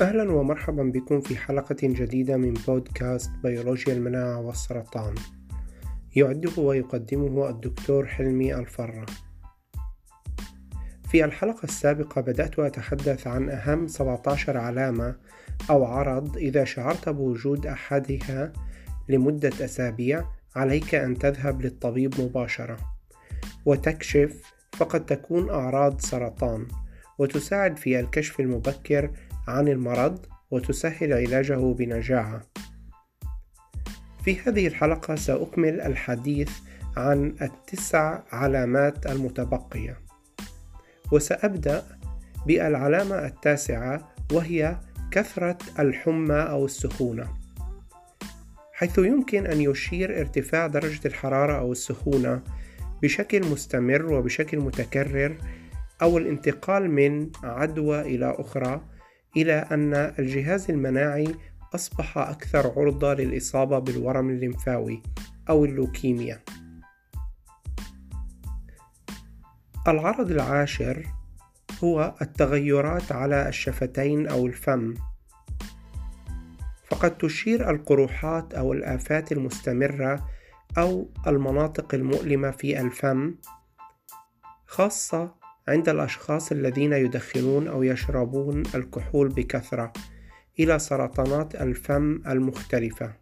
أهلا ومرحبا بكم في حلقة جديدة من بودكاست بيولوجيا المناعة والسرطان. يعده ويقدمه الدكتور حلمي الفرة. في الحلقة السابقة بدأت أتحدث عن أهم 17 علامة أو عرض إذا شعرت بوجود أحدها لمدة أسابيع عليك أن تذهب للطبيب مباشرة. وتكشف فقد تكون أعراض سرطان وتساعد في الكشف المبكر عن المرض وتسهل علاجه بنجاعة. في هذه الحلقة سأكمل الحديث عن التسع علامات المتبقية، وسأبدأ بالعلامة التاسعة وهي كثرة الحمى أو السخونة. حيث يمكن أن يشير ارتفاع درجة الحرارة أو السخونة بشكل مستمر وبشكل متكرر أو الانتقال من عدوى إلى أخرى إلى أن الجهاز المناعي أصبح أكثر عرضة للإصابة بالورم الليمفاوي أو اللوكيميا. العرض العاشر هو التغيرات على الشفتين أو الفم فقد تشير القروحات أو الآفات المستمرة أو المناطق المؤلمة في الفم خاصة عند الأشخاص الذين يدخنون أو يشربون الكحول بكثرة إلى سرطانات الفم المختلفة.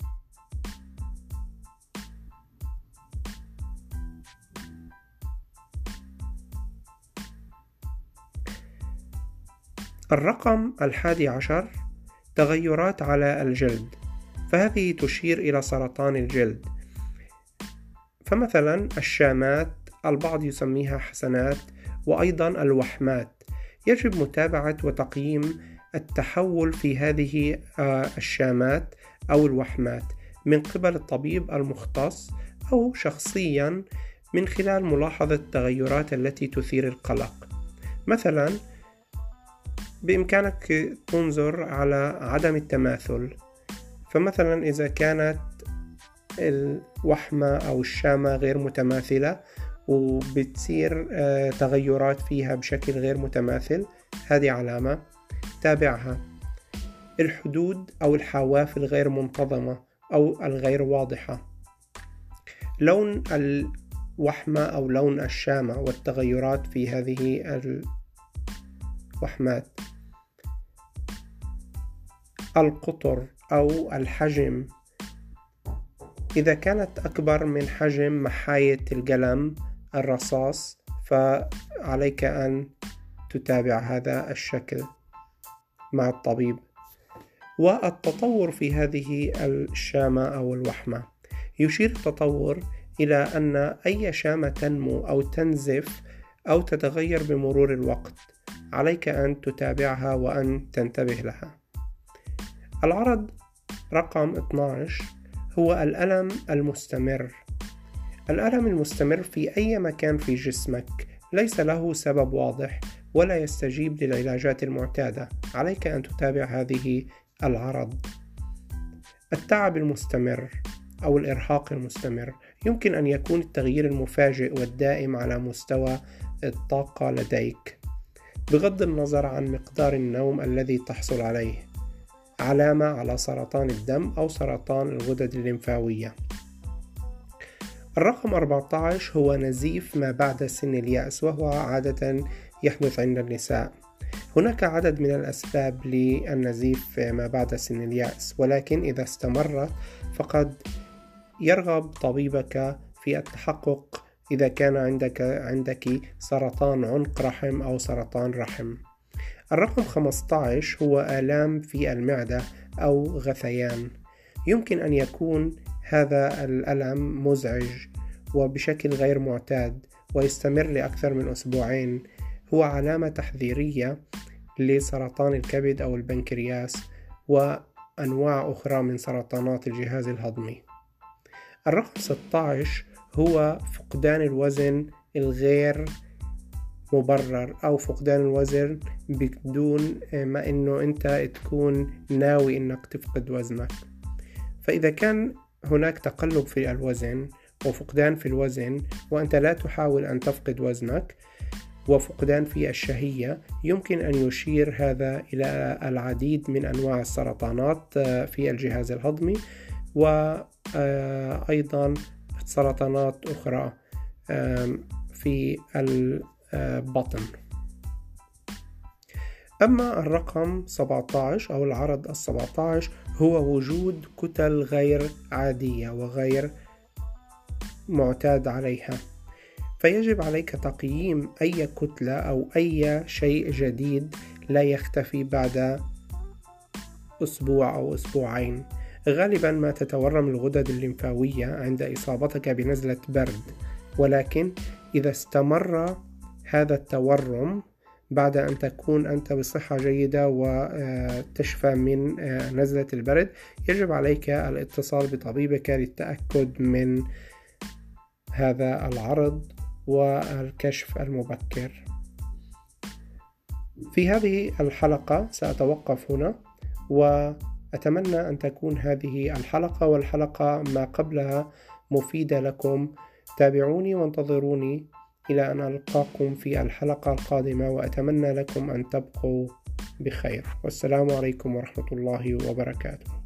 الرقم الحادي عشر تغيرات على الجلد فهذه تشير إلى سرطان الجلد فمثلا الشامات البعض يسميها حسنات وأيضا الوحمات. يجب متابعة وتقييم التحول في هذه آه، الشامات أو الوحمات من قبل الطبيب المختص أو شخصيا من خلال ملاحظة التغيرات التي تثير القلق. مثلا بإمكانك تنظر على عدم التماثل. فمثلا إذا كانت الوحمة أو الشامة غير متماثلة وبتصير آه، تغيرات فيها بشكل غير متماثل. هذه علامة. تابعها. الحدود أو الحواف الغير منتظمة أو الغير واضحة. لون الوحمة أو لون الشامة والتغيرات في هذه الوحمات. القطر أو الحجم. إذا كانت أكبر من حجم محاية القلم الرصاص فعليك أن تتابع هذا الشكل مع الطبيب. والتطور في هذه الشامة أو الوحمة يشير التطور إلى أن أي شامة تنمو أو تنزف أو تتغير بمرور الوقت عليك أن تتابعها وأن تنتبه لها. العرض رقم 12 هو الألم المستمر. الألم المستمر في أي مكان في جسمك ليس له سبب واضح ولا يستجيب للعلاجات المعتادة. عليك أن تتابع هذه العرض. التعب المستمر أو الإرهاق المستمر يمكن أن يكون التغيير المفاجئ والدائم على مستوى الطاقة لديك. بغض النظر عن مقدار النوم الذي تحصل عليه. علامة على سرطان الدم أو سرطان الغدد الليمفاوية. الرقم 14 هو نزيف ما بعد سن اليأس وهو عادة يحدث عند النساء. هناك عدد من الأسباب للنزيف ما بعد سن اليأس ولكن إذا استمرت فقد يرغب طبيبك في التحقق إذا كان عندك عندك سرطان عنق رحم أو سرطان رحم. الرقم 15 هو آلام في المعدة أو غثيان. يمكن أن يكون هذا الألم مزعج وبشكل غير معتاد ويستمر لأكثر من أسبوعين. هو علامة تحذيرية لسرطان الكبد أو البنكرياس وأنواع أخرى من سرطانات الجهاز الهضمي. الرقم 16 هو فقدان الوزن الغير مبرر أو فقدان الوزن بدون ما إنه أنت تكون ناوي إنك تفقد وزنك. فإذا كان هناك تقلب في الوزن وفقدان في الوزن وأنت لا تحاول أن تفقد وزنك وفقدان في الشهية. يمكن أن يشير هذا إلى العديد من أنواع السرطانات آه، في الجهاز الهضمي وأيضا سرطانات أخرى في البطن أما الرقم 17 أو العرض ال 17 هو وجود كتل غير عادية وغير معتاد عليها. فيجب عليك تقييم أي كتلة أو أي شيء جديد لا يختفي بعد أسبوع أو أسبوعين. غالبا ما تتورم الغدد الليمفاوية عند إصابتك بنزلة برد. ولكن إذا استمر هذا التورم بعد أن تكون أنت بصحة جيدة وتشفى من نزلة البرد يجب عليك الاتصال بطبيبك للتأكد من هذا العرض والكشف المبكر. في هذه الحلقة سأتوقف هنا وأتمنى أن تكون هذه الحلقة والحلقة ما قبلها مفيدة لكم. تابعوني وانتظروني إلى أن ألقاكم في الحلقة القادمة وأتمنى لكم أن تبقوا بخير. والسلام عليكم ورحمة الله وبركاته.